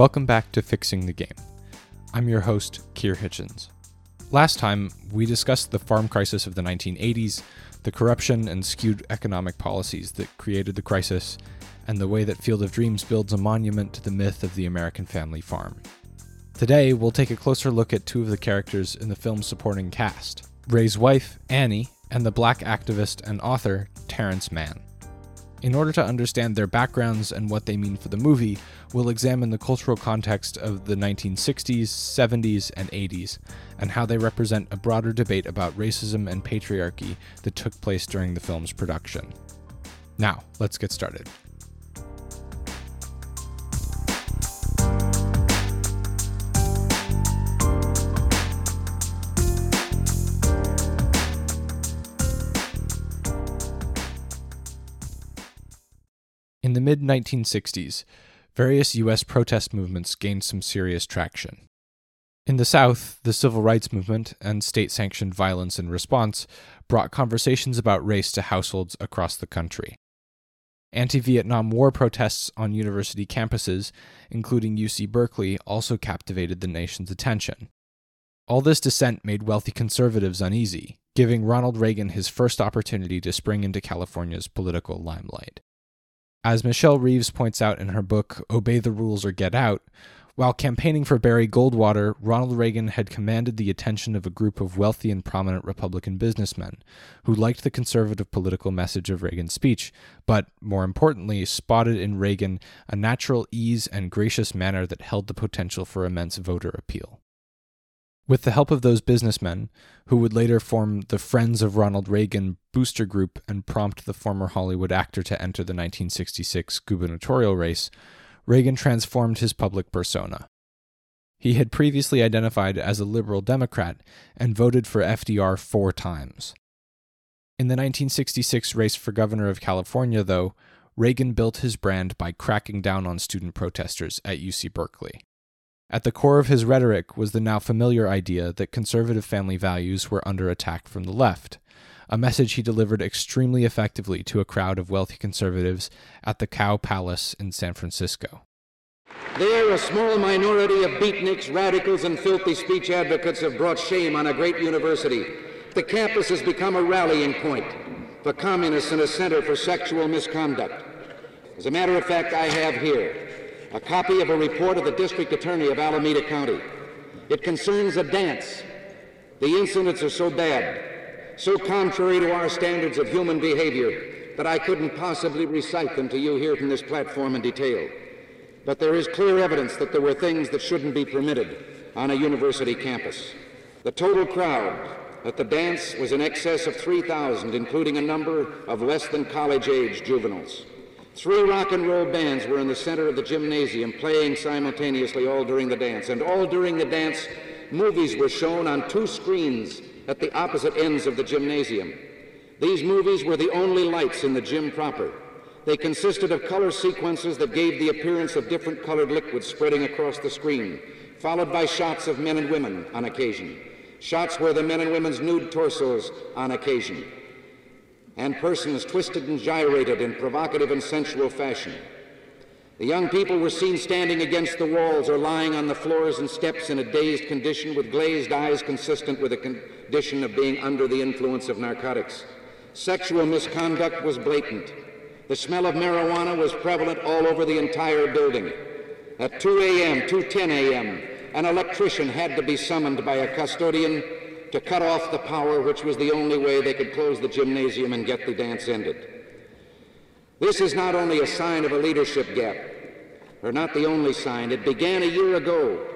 Welcome back to Fixing the Game. I'm your host, Keir Hitchens. Last time, we discussed the farm crisis of the 1980s, the corruption and skewed economic policies that created the crisis, and the way that Field of Dreams builds a monument to the myth of the American family farm. Today, we'll take a closer look at two of the characters in the film's supporting cast Ray's wife, Annie, and the black activist and author, Terrence Mann. In order to understand their backgrounds and what they mean for the movie, we'll examine the cultural context of the 1960s, 70s, and 80s, and how they represent a broader debate about racism and patriarchy that took place during the film's production. Now, let's get started. The mid 1960s, various U.S. protest movements gained some serious traction. In the South, the civil rights movement and state sanctioned violence in response brought conversations about race to households across the country. Anti Vietnam War protests on university campuses, including UC Berkeley, also captivated the nation's attention. All this dissent made wealthy conservatives uneasy, giving Ronald Reagan his first opportunity to spring into California's political limelight. As Michelle Reeves points out in her book Obey the Rules or Get Out, while campaigning for Barry Goldwater, Ronald Reagan had commanded the attention of a group of wealthy and prominent Republican businessmen who liked the conservative political message of Reagan's speech, but, more importantly, spotted in Reagan a natural ease and gracious manner that held the potential for immense voter appeal. With the help of those businessmen, who would later form the Friends of Ronald Reagan booster group and prompt the former Hollywood actor to enter the 1966 gubernatorial race, Reagan transformed his public persona. He had previously identified as a liberal Democrat and voted for FDR four times. In the 1966 race for governor of California, though, Reagan built his brand by cracking down on student protesters at UC Berkeley. At the core of his rhetoric was the now familiar idea that conservative family values were under attack from the left, a message he delivered extremely effectively to a crowd of wealthy conservatives at the Cow Palace in San Francisco. There, a small minority of beatniks, radicals, and filthy speech advocates have brought shame on a great university. The campus has become a rallying point for communists and a center for sexual misconduct. As a matter of fact, I have here a copy of a report of the district attorney of Alameda County. It concerns a dance. The incidents are so bad, so contrary to our standards of human behavior, that I couldn't possibly recite them to you here from this platform in detail. But there is clear evidence that there were things that shouldn't be permitted on a university campus. The total crowd at the dance was in excess of 3,000, including a number of less than college age juveniles. Three rock and roll bands were in the center of the gymnasium playing simultaneously all during the dance. And all during the dance, movies were shown on two screens at the opposite ends of the gymnasium. These movies were the only lights in the gym proper. They consisted of color sequences that gave the appearance of different colored liquids spreading across the screen, followed by shots of men and women on occasion, shots where the men and women's nude torsos on occasion and persons twisted and gyrated in provocative and sensual fashion. The young people were seen standing against the walls or lying on the floors and steps in a dazed condition with glazed eyes consistent with a condition of being under the influence of narcotics. Sexual misconduct was blatant. The smell of marijuana was prevalent all over the entire building. At 2 a.m., 2:10 a.m., an electrician had to be summoned by a custodian to cut off the power, which was the only way they could close the gymnasium and get the dance ended. This is not only a sign of a leadership gap, or not the only sign. It began a year ago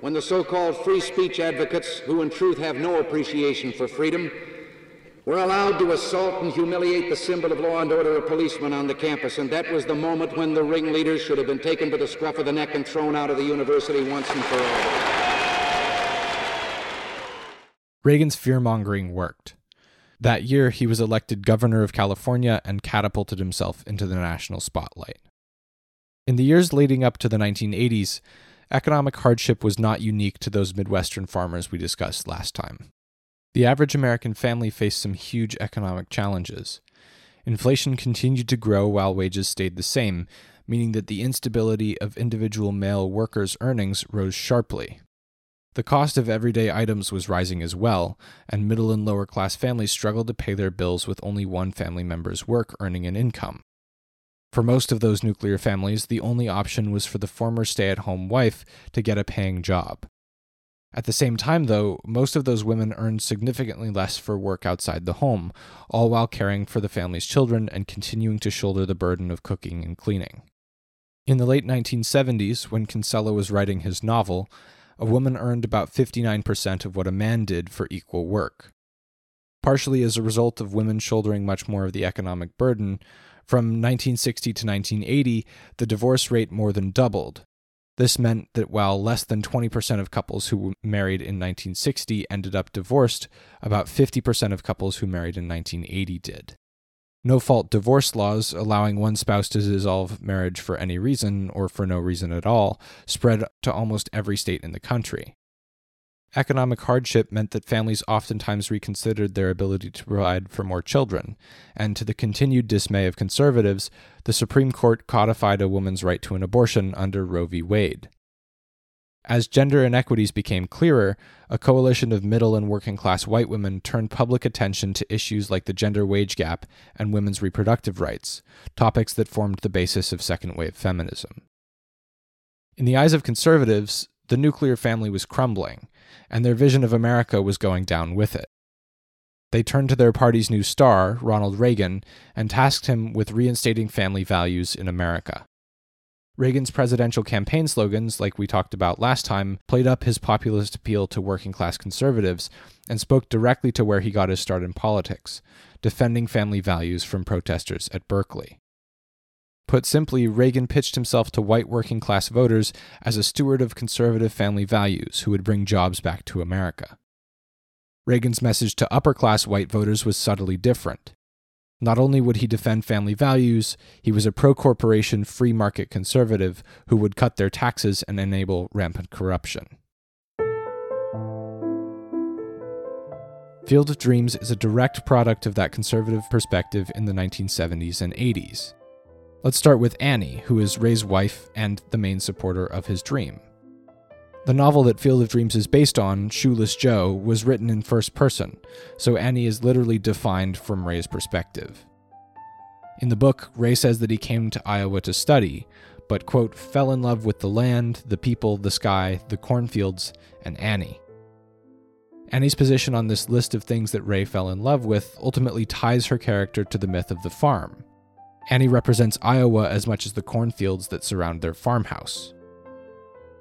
when the so-called free speech advocates, who in truth have no appreciation for freedom, were allowed to assault and humiliate the symbol of law and order, a policeman on the campus. And that was the moment when the ringleaders should have been taken by the scruff of the neck and thrown out of the university once and for all. Reagan's fear mongering worked. That year, he was elected governor of California and catapulted himself into the national spotlight. In the years leading up to the 1980s, economic hardship was not unique to those Midwestern farmers we discussed last time. The average American family faced some huge economic challenges. Inflation continued to grow while wages stayed the same, meaning that the instability of individual male workers' earnings rose sharply. The cost of everyday items was rising as well, and middle and lower class families struggled to pay their bills with only one family member's work earning an income. For most of those nuclear families, the only option was for the former stay at home wife to get a paying job. At the same time, though, most of those women earned significantly less for work outside the home, all while caring for the family's children and continuing to shoulder the burden of cooking and cleaning. In the late 1970s, when Kinsella was writing his novel, a woman earned about 59% of what a man did for equal work. Partially as a result of women shouldering much more of the economic burden, from 1960 to 1980, the divorce rate more than doubled. This meant that while less than 20% of couples who married in 1960 ended up divorced, about 50% of couples who married in 1980 did no fault divorce laws allowing one spouse to dissolve marriage for any reason or for no reason at all spread to almost every state in the country. Economic hardship meant that families oftentimes reconsidered their ability to provide for more children, and to the continued dismay of conservatives, the Supreme Court codified a woman's right to an abortion under Roe v. Wade. As gender inequities became clearer, a coalition of middle and working class white women turned public attention to issues like the gender wage gap and women's reproductive rights, topics that formed the basis of second wave feminism. In the eyes of conservatives, the nuclear family was crumbling, and their vision of America was going down with it. They turned to their party's new star, Ronald Reagan, and tasked him with reinstating family values in America. Reagan's presidential campaign slogans, like we talked about last time, played up his populist appeal to working class conservatives and spoke directly to where he got his start in politics defending family values from protesters at Berkeley. Put simply, Reagan pitched himself to white working class voters as a steward of conservative family values who would bring jobs back to America. Reagan's message to upper class white voters was subtly different. Not only would he defend family values, he was a pro corporation free market conservative who would cut their taxes and enable rampant corruption. Field of Dreams is a direct product of that conservative perspective in the 1970s and 80s. Let's start with Annie, who is Ray's wife and the main supporter of his dream. The novel that Field of Dreams is based on, Shoeless Joe, was written in first person, so Annie is literally defined from Ray's perspective. In the book, Ray says that he came to Iowa to study, but, quote, fell in love with the land, the people, the sky, the cornfields, and Annie. Annie's position on this list of things that Ray fell in love with ultimately ties her character to the myth of the farm. Annie represents Iowa as much as the cornfields that surround their farmhouse.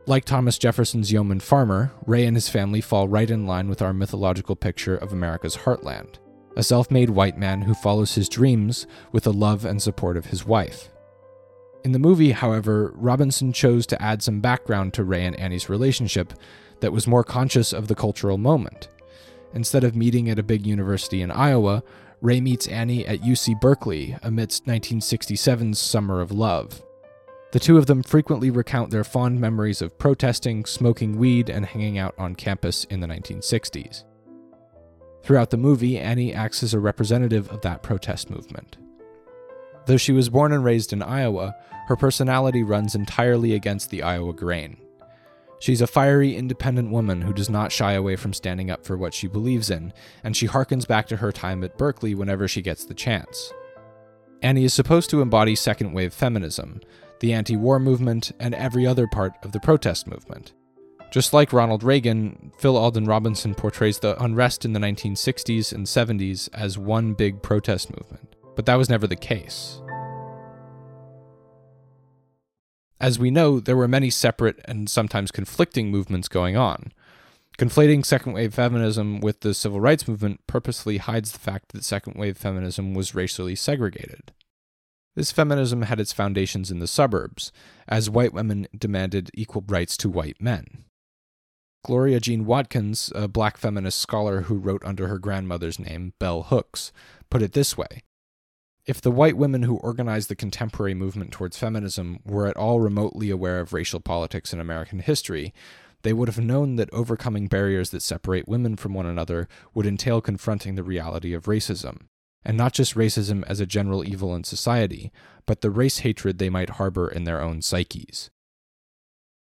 Like Thomas Jefferson's yeoman farmer, Ray and his family fall right in line with our mythological picture of America's heartland a self made white man who follows his dreams with the love and support of his wife. In the movie, however, Robinson chose to add some background to Ray and Annie's relationship that was more conscious of the cultural moment. Instead of meeting at a big university in Iowa, Ray meets Annie at UC Berkeley amidst 1967's Summer of Love. The two of them frequently recount their fond memories of protesting, smoking weed, and hanging out on campus in the 1960s. Throughout the movie, Annie acts as a representative of that protest movement. Though she was born and raised in Iowa, her personality runs entirely against the Iowa grain. She's a fiery, independent woman who does not shy away from standing up for what she believes in, and she harkens back to her time at Berkeley whenever she gets the chance. Annie is supposed to embody second wave feminism, the anti war movement, and every other part of the protest movement. Just like Ronald Reagan, Phil Alden Robinson portrays the unrest in the 1960s and 70s as one big protest movement, but that was never the case. As we know, there were many separate and sometimes conflicting movements going on. Conflating second wave feminism with the civil rights movement purposely hides the fact that second wave feminism was racially segregated. This feminism had its foundations in the suburbs, as white women demanded equal rights to white men. Gloria Jean Watkins, a black feminist scholar who wrote under her grandmother's name, Bell Hooks, put it this way If the white women who organized the contemporary movement towards feminism were at all remotely aware of racial politics in American history, they would have known that overcoming barriers that separate women from one another would entail confronting the reality of racism and not just racism as a general evil in society, but the race hatred they might harbor in their own psyches.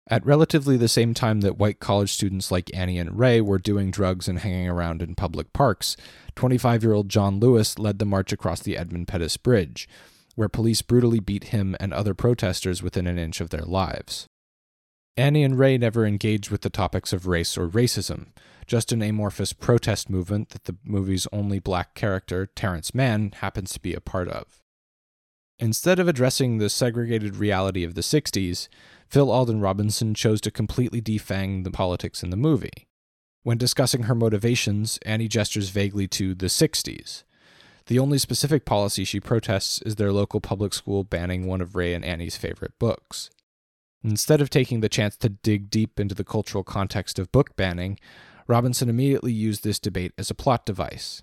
At relatively the same time that white college students like Annie and Ray were doing drugs and hanging around in public parks, 25 year old John Lewis led the march across the Edmund Pettus Bridge, where police brutally beat him and other protesters within an inch of their lives. Annie and Ray never engage with the topics of race or racism, just an amorphous protest movement that the movie's only black character, Terrence Mann, happens to be a part of. Instead of addressing the segregated reality of the 60s, Phil Alden Robinson chose to completely defang the politics in the movie. When discussing her motivations, Annie gestures vaguely to the 60s. The only specific policy she protests is their local public school banning one of Ray and Annie's favorite books. Instead of taking the chance to dig deep into the cultural context of book banning, Robinson immediately used this debate as a plot device.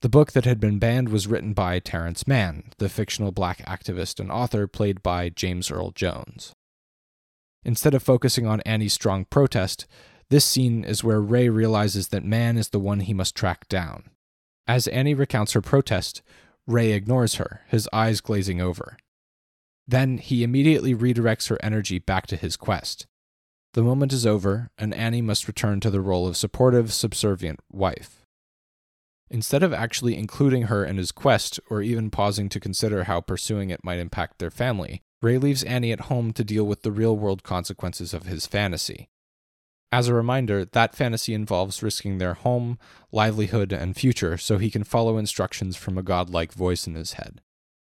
The book that had been banned was written by Terrence Mann, the fictional black activist and author played by James Earl Jones. Instead of focusing on Annie's strong protest, this scene is where Ray realizes that Mann is the one he must track down. As Annie recounts her protest, Ray ignores her, his eyes glazing over. Then he immediately redirects her energy back to his quest. The moment is over, and Annie must return to the role of supportive, subservient wife. Instead of actually including her in his quest or even pausing to consider how pursuing it might impact their family, Ray leaves Annie at home to deal with the real world consequences of his fantasy. As a reminder, that fantasy involves risking their home, livelihood, and future so he can follow instructions from a godlike voice in his head.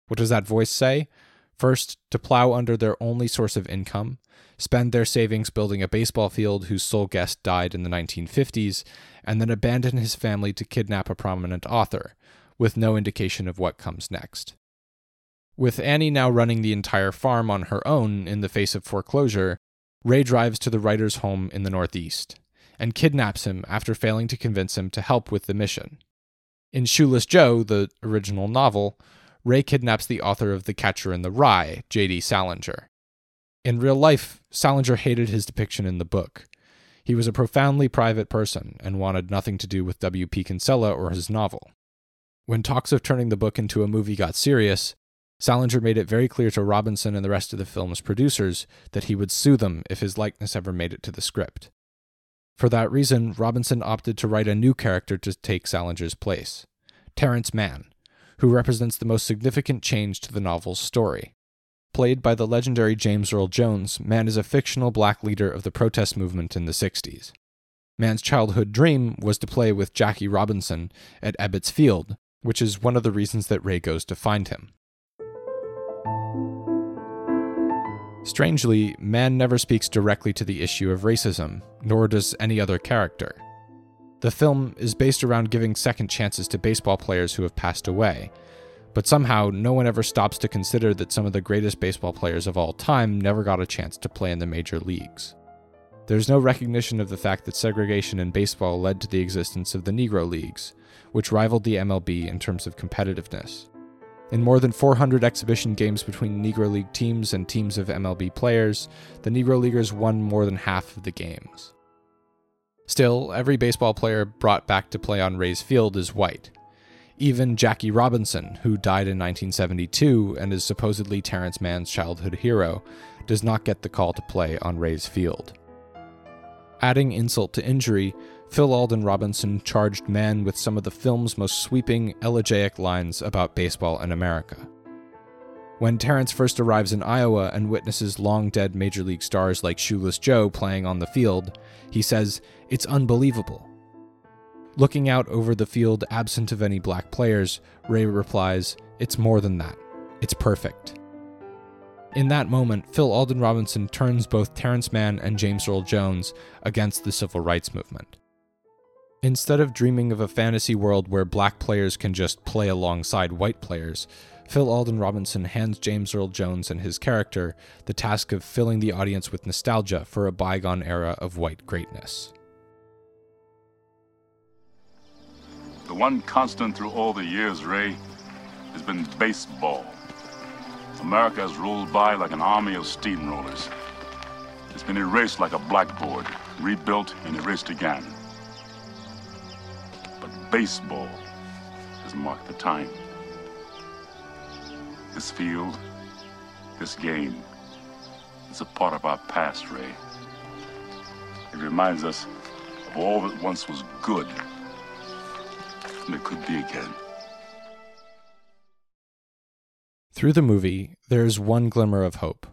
What does that voice say? First, to plow under their only source of income, spend their savings building a baseball field whose sole guest died in the 1950s, and then abandon his family to kidnap a prominent author, with no indication of what comes next. With Annie now running the entire farm on her own in the face of foreclosure, Ray drives to the writer's home in the Northeast and kidnaps him after failing to convince him to help with the mission. In Shoeless Joe, the original novel, Ray kidnaps the author of The Catcher in the Rye, J.D. Salinger. In real life, Salinger hated his depiction in the book. He was a profoundly private person and wanted nothing to do with W.P. Kinsella or his novel. When talks of turning the book into a movie got serious, Salinger made it very clear to Robinson and the rest of the film's producers that he would sue them if his likeness ever made it to the script. For that reason, Robinson opted to write a new character to take Salinger's place Terrence Mann, who represents the most significant change to the novel's story. Played by the legendary James Earl Jones, Mann is a fictional black leader of the protest movement in the 60s. Mann's childhood dream was to play with Jackie Robinson at Ebbets Field, which is one of the reasons that Ray goes to find him. Strangely, Mann never speaks directly to the issue of racism, nor does any other character. The film is based around giving second chances to baseball players who have passed away, but somehow no one ever stops to consider that some of the greatest baseball players of all time never got a chance to play in the major leagues. There's no recognition of the fact that segregation in baseball led to the existence of the Negro Leagues, which rivaled the MLB in terms of competitiveness. In more than 400 exhibition games between Negro League teams and teams of MLB players, the Negro Leaguers won more than half of the games. Still, every baseball player brought back to play on Ray's Field is white. Even Jackie Robinson, who died in 1972 and is supposedly Terrence Mann's childhood hero, does not get the call to play on Ray's Field. Adding insult to injury, Phil Alden Robinson charged Mann with some of the film's most sweeping, elegiac lines about baseball in America. When Terrence first arrives in Iowa and witnesses long dead Major League stars like Shoeless Joe playing on the field, he says, It's unbelievable. Looking out over the field absent of any black players, Ray replies, It's more than that. It's perfect. In that moment, Phil Alden Robinson turns both Terrence Mann and James Earl Jones against the civil rights movement. Instead of dreaming of a fantasy world where black players can just play alongside white players, Phil Alden Robinson hands James Earl Jones and his character the task of filling the audience with nostalgia for a bygone era of white greatness. The one constant through all the years, Ray, has been baseball. America has rolled by like an army of steamrollers. It's been erased like a blackboard, rebuilt and erased again. But baseball has marked the time. This field, this game, is a part of our past, Ray. It reminds us of all that once was good, and it could be again. Through the movie, there is one glimmer of hope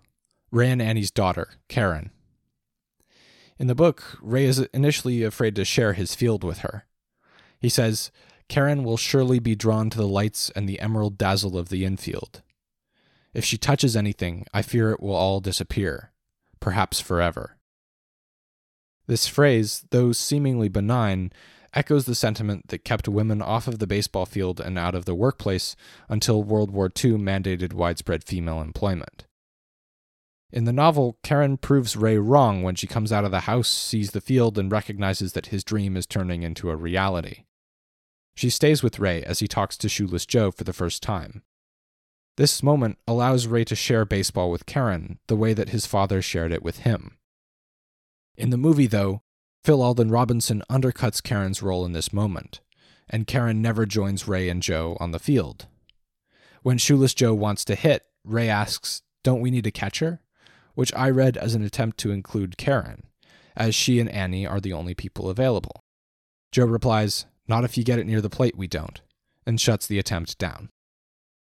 Ray and Annie's daughter, Karen. In the book, Ray is initially afraid to share his field with her. He says, Karen will surely be drawn to the lights and the emerald dazzle of the infield. If she touches anything, I fear it will all disappear, perhaps forever. This phrase, though seemingly benign, echoes the sentiment that kept women off of the baseball field and out of the workplace until World War II mandated widespread female employment. In the novel, Karen proves Ray wrong when she comes out of the house, sees the field, and recognizes that his dream is turning into a reality. She stays with Ray as he talks to Shoeless Joe for the first time. This moment allows Ray to share baseball with Karen the way that his father shared it with him. In the movie, though, Phil Alden Robinson undercuts Karen's role in this moment, and Karen never joins Ray and Joe on the field. When Shoeless Joe wants to hit, Ray asks, Don't we need a catcher? Which I read as an attempt to include Karen, as she and Annie are the only people available. Joe replies, Not if you get it near the plate, we don't, and shuts the attempt down.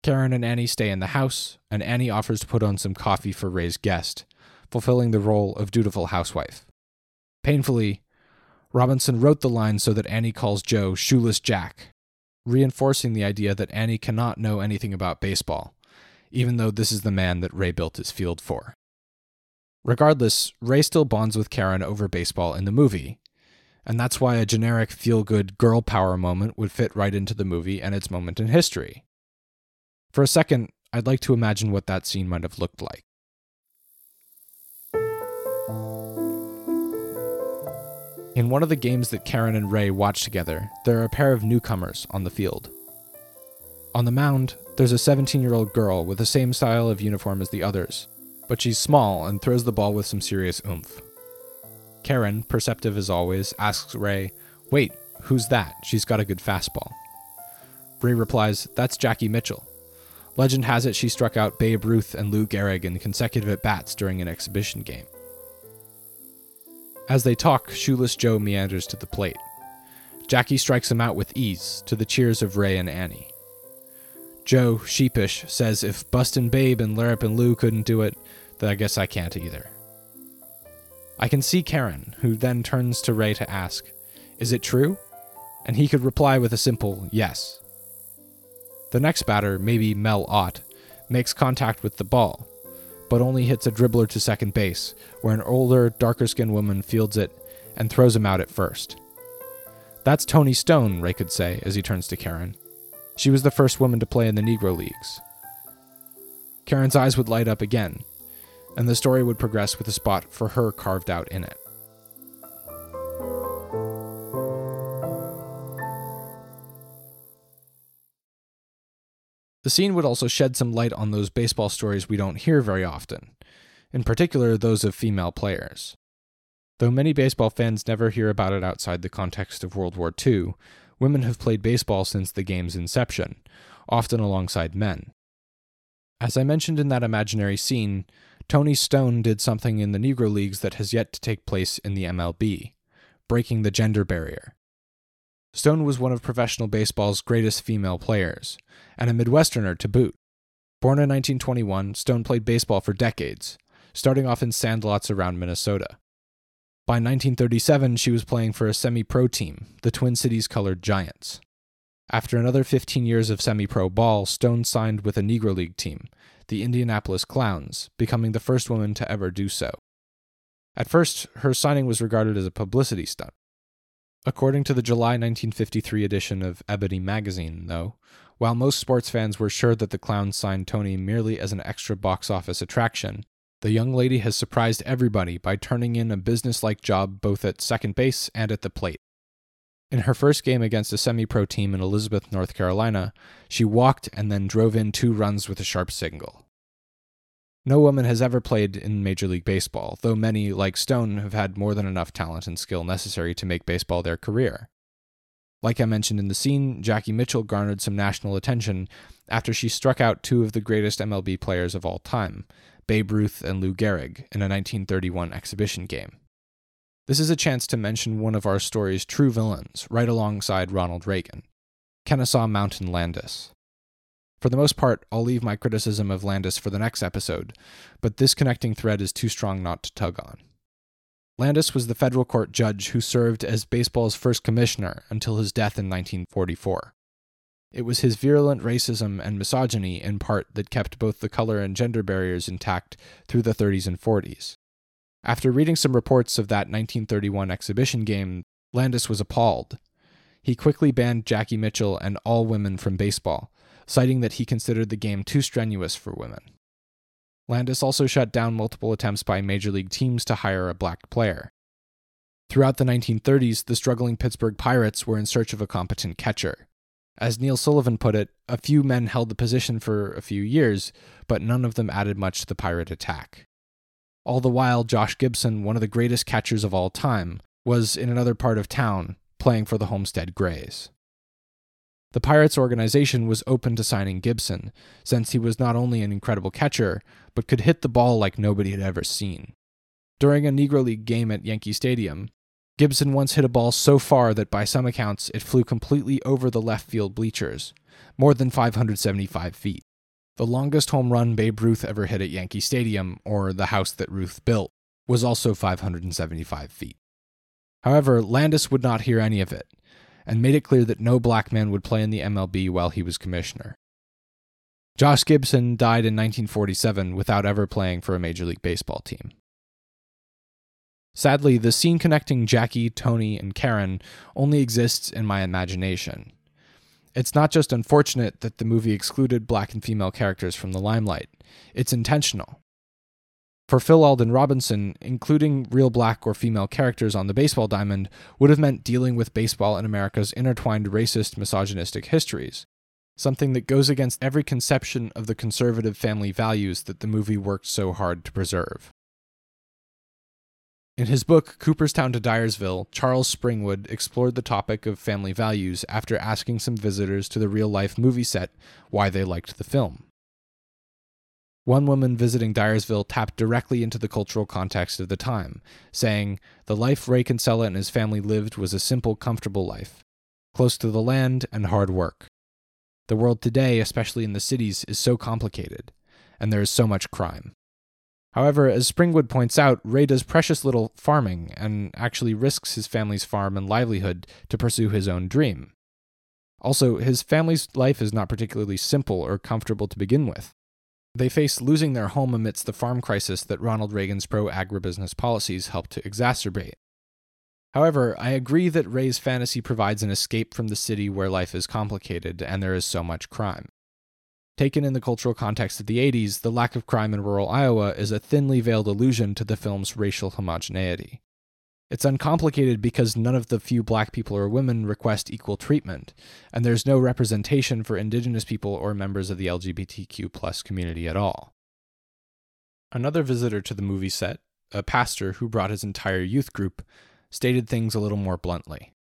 Karen and Annie stay in the house, and Annie offers to put on some coffee for Ray's guest, fulfilling the role of dutiful housewife. Painfully, Robinson wrote the line so that Annie calls Joe Shoeless Jack, reinforcing the idea that Annie cannot know anything about baseball, even though this is the man that Ray built his field for. Regardless, Ray still bonds with Karen over baseball in the movie, and that's why a generic feel good girl power moment would fit right into the movie and its moment in history. For a second, I'd like to imagine what that scene might have looked like. In one of the games that Karen and Ray watch together, there are a pair of newcomers on the field. On the mound, there's a 17 year old girl with the same style of uniform as the others, but she's small and throws the ball with some serious oomph. Karen, perceptive as always, asks Ray, Wait, who's that? She's got a good fastball. Ray replies, That's Jackie Mitchell. Legend has it she struck out Babe Ruth and Lou Gehrig in consecutive at bats during an exhibition game. As they talk, Shoeless Joe meanders to the plate. Jackie strikes him out with ease, to the cheers of Ray and Annie. Joe, sheepish, says if Bustin' Babe and Larrupin' Lou couldn't do it, then I guess I can't either. I can see Karen, who then turns to Ray to ask, Is it true? And he could reply with a simple yes. The next batter, maybe Mel Ott, makes contact with the ball, but only hits a dribbler to second base, where an older, darker skinned woman fields it and throws him out at first. That's Toni Stone, Ray could say as he turns to Karen. She was the first woman to play in the Negro Leagues. Karen's eyes would light up again, and the story would progress with a spot for her carved out in it. The scene would also shed some light on those baseball stories we don't hear very often, in particular those of female players. Though many baseball fans never hear about it outside the context of World War II, women have played baseball since the game's inception, often alongside men. As I mentioned in that imaginary scene, Toni Stone did something in the Negro Leagues that has yet to take place in the MLB, breaking the gender barrier. Stone was one of professional baseball's greatest female players, and a Midwesterner to boot. Born in 1921, Stone played baseball for decades, starting off in sandlots around Minnesota. By 1937, she was playing for a semi pro team, the Twin Cities Colored Giants. After another 15 years of semi pro ball, Stone signed with a Negro League team, the Indianapolis Clowns, becoming the first woman to ever do so. At first, her signing was regarded as a publicity stunt. According to the July 1953 edition of Ebony magazine, though, while most sports fans were sure that the Clowns signed Toni merely as an extra box office attraction, the young lady has surprised everybody by turning in a business-like job both at second base and at the plate. In her first game against a semi pro team in Elizabeth, North Carolina, she walked and then drove in two runs with a sharp single. No woman has ever played in Major League Baseball, though many, like Stone, have had more than enough talent and skill necessary to make baseball their career. Like I mentioned in the scene, Jackie Mitchell garnered some national attention after she struck out two of the greatest MLB players of all time, Babe Ruth and Lou Gehrig, in a 1931 exhibition game. This is a chance to mention one of our story's true villains, right alongside Ronald Reagan Kennesaw Mountain Landis. For the most part, I'll leave my criticism of Landis for the next episode, but this connecting thread is too strong not to tug on. Landis was the federal court judge who served as baseball's first commissioner until his death in 1944. It was his virulent racism and misogyny, in part, that kept both the color and gender barriers intact through the 30s and 40s. After reading some reports of that 1931 exhibition game, Landis was appalled. He quickly banned Jackie Mitchell and all women from baseball, citing that he considered the game too strenuous for women. Landis also shut down multiple attempts by major league teams to hire a black player. Throughout the 1930s, the struggling Pittsburgh Pirates were in search of a competent catcher. As Neil Sullivan put it, a few men held the position for a few years, but none of them added much to the pirate attack. All the while, Josh Gibson, one of the greatest catchers of all time, was in another part of town playing for the Homestead Grays. The Pirates organization was open to signing Gibson, since he was not only an incredible catcher, but could hit the ball like nobody had ever seen. During a Negro League game at Yankee Stadium, Gibson once hit a ball so far that by some accounts it flew completely over the left field bleachers, more than 575 feet. The longest home run Babe Ruth ever hit at Yankee Stadium, or the house that Ruth built, was also 575 feet. However, Landis would not hear any of it, and made it clear that no black man would play in the MLB while he was commissioner. Josh Gibson died in 1947 without ever playing for a Major League Baseball team. Sadly, the scene connecting Jackie, Toni, and Karen only exists in my imagination. It's not just unfortunate that the movie excluded black and female characters from the limelight, it's intentional. For Phil Alden Robinson, including real black or female characters on the baseball diamond would have meant dealing with baseball in America's intertwined racist, misogynistic histories, something that goes against every conception of the conservative family values that the movie worked so hard to preserve. In his book, Cooperstown to Dyersville, Charles Springwood explored the topic of family values after asking some visitors to the real life movie set why they liked the film. One woman visiting Dyersville tapped directly into the cultural context of the time, saying, The life Ray Kinsella and his family lived was a simple, comfortable life, close to the land and hard work. The world today, especially in the cities, is so complicated, and there is so much crime. However, as Springwood points out, Ray does precious little farming and actually risks his family's farm and livelihood to pursue his own dream. Also, his family's life is not particularly simple or comfortable to begin with. They face losing their home amidst the farm crisis that Ronald Reagan's pro agribusiness policies helped to exacerbate. However, I agree that Ray's fantasy provides an escape from the city where life is complicated and there is so much crime. Taken in the cultural context of the 80s, the lack of crime in rural Iowa is a thinly veiled allusion to the film's racial homogeneity. It's uncomplicated because none of the few black people or women request equal treatment, and there's no representation for indigenous people or members of the LGBTQ community at all. Another visitor to the movie set, a pastor who brought his entire youth group, stated things a little more bluntly.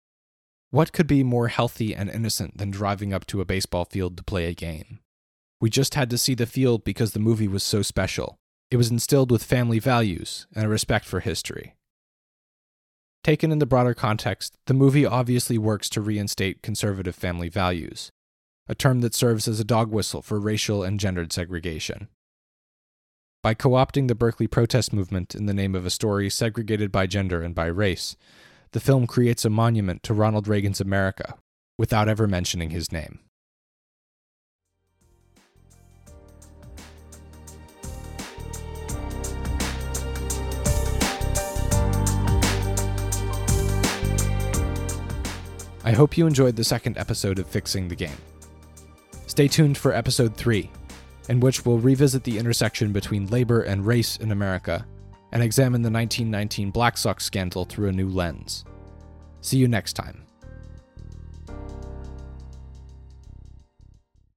What could be more healthy and innocent than driving up to a baseball field to play a game? We just had to see the field because the movie was so special. It was instilled with family values and a respect for history. Taken in the broader context, the movie obviously works to reinstate conservative family values, a term that serves as a dog whistle for racial and gendered segregation. By co opting the Berkeley protest movement in the name of a story segregated by gender and by race, the film creates a monument to Ronald Reagan's America without ever mentioning his name. I hope you enjoyed the second episode of Fixing the Game. Stay tuned for episode 3, in which we'll revisit the intersection between labor and race in America and examine the 1919 Black Sox scandal through a new lens. See you next time.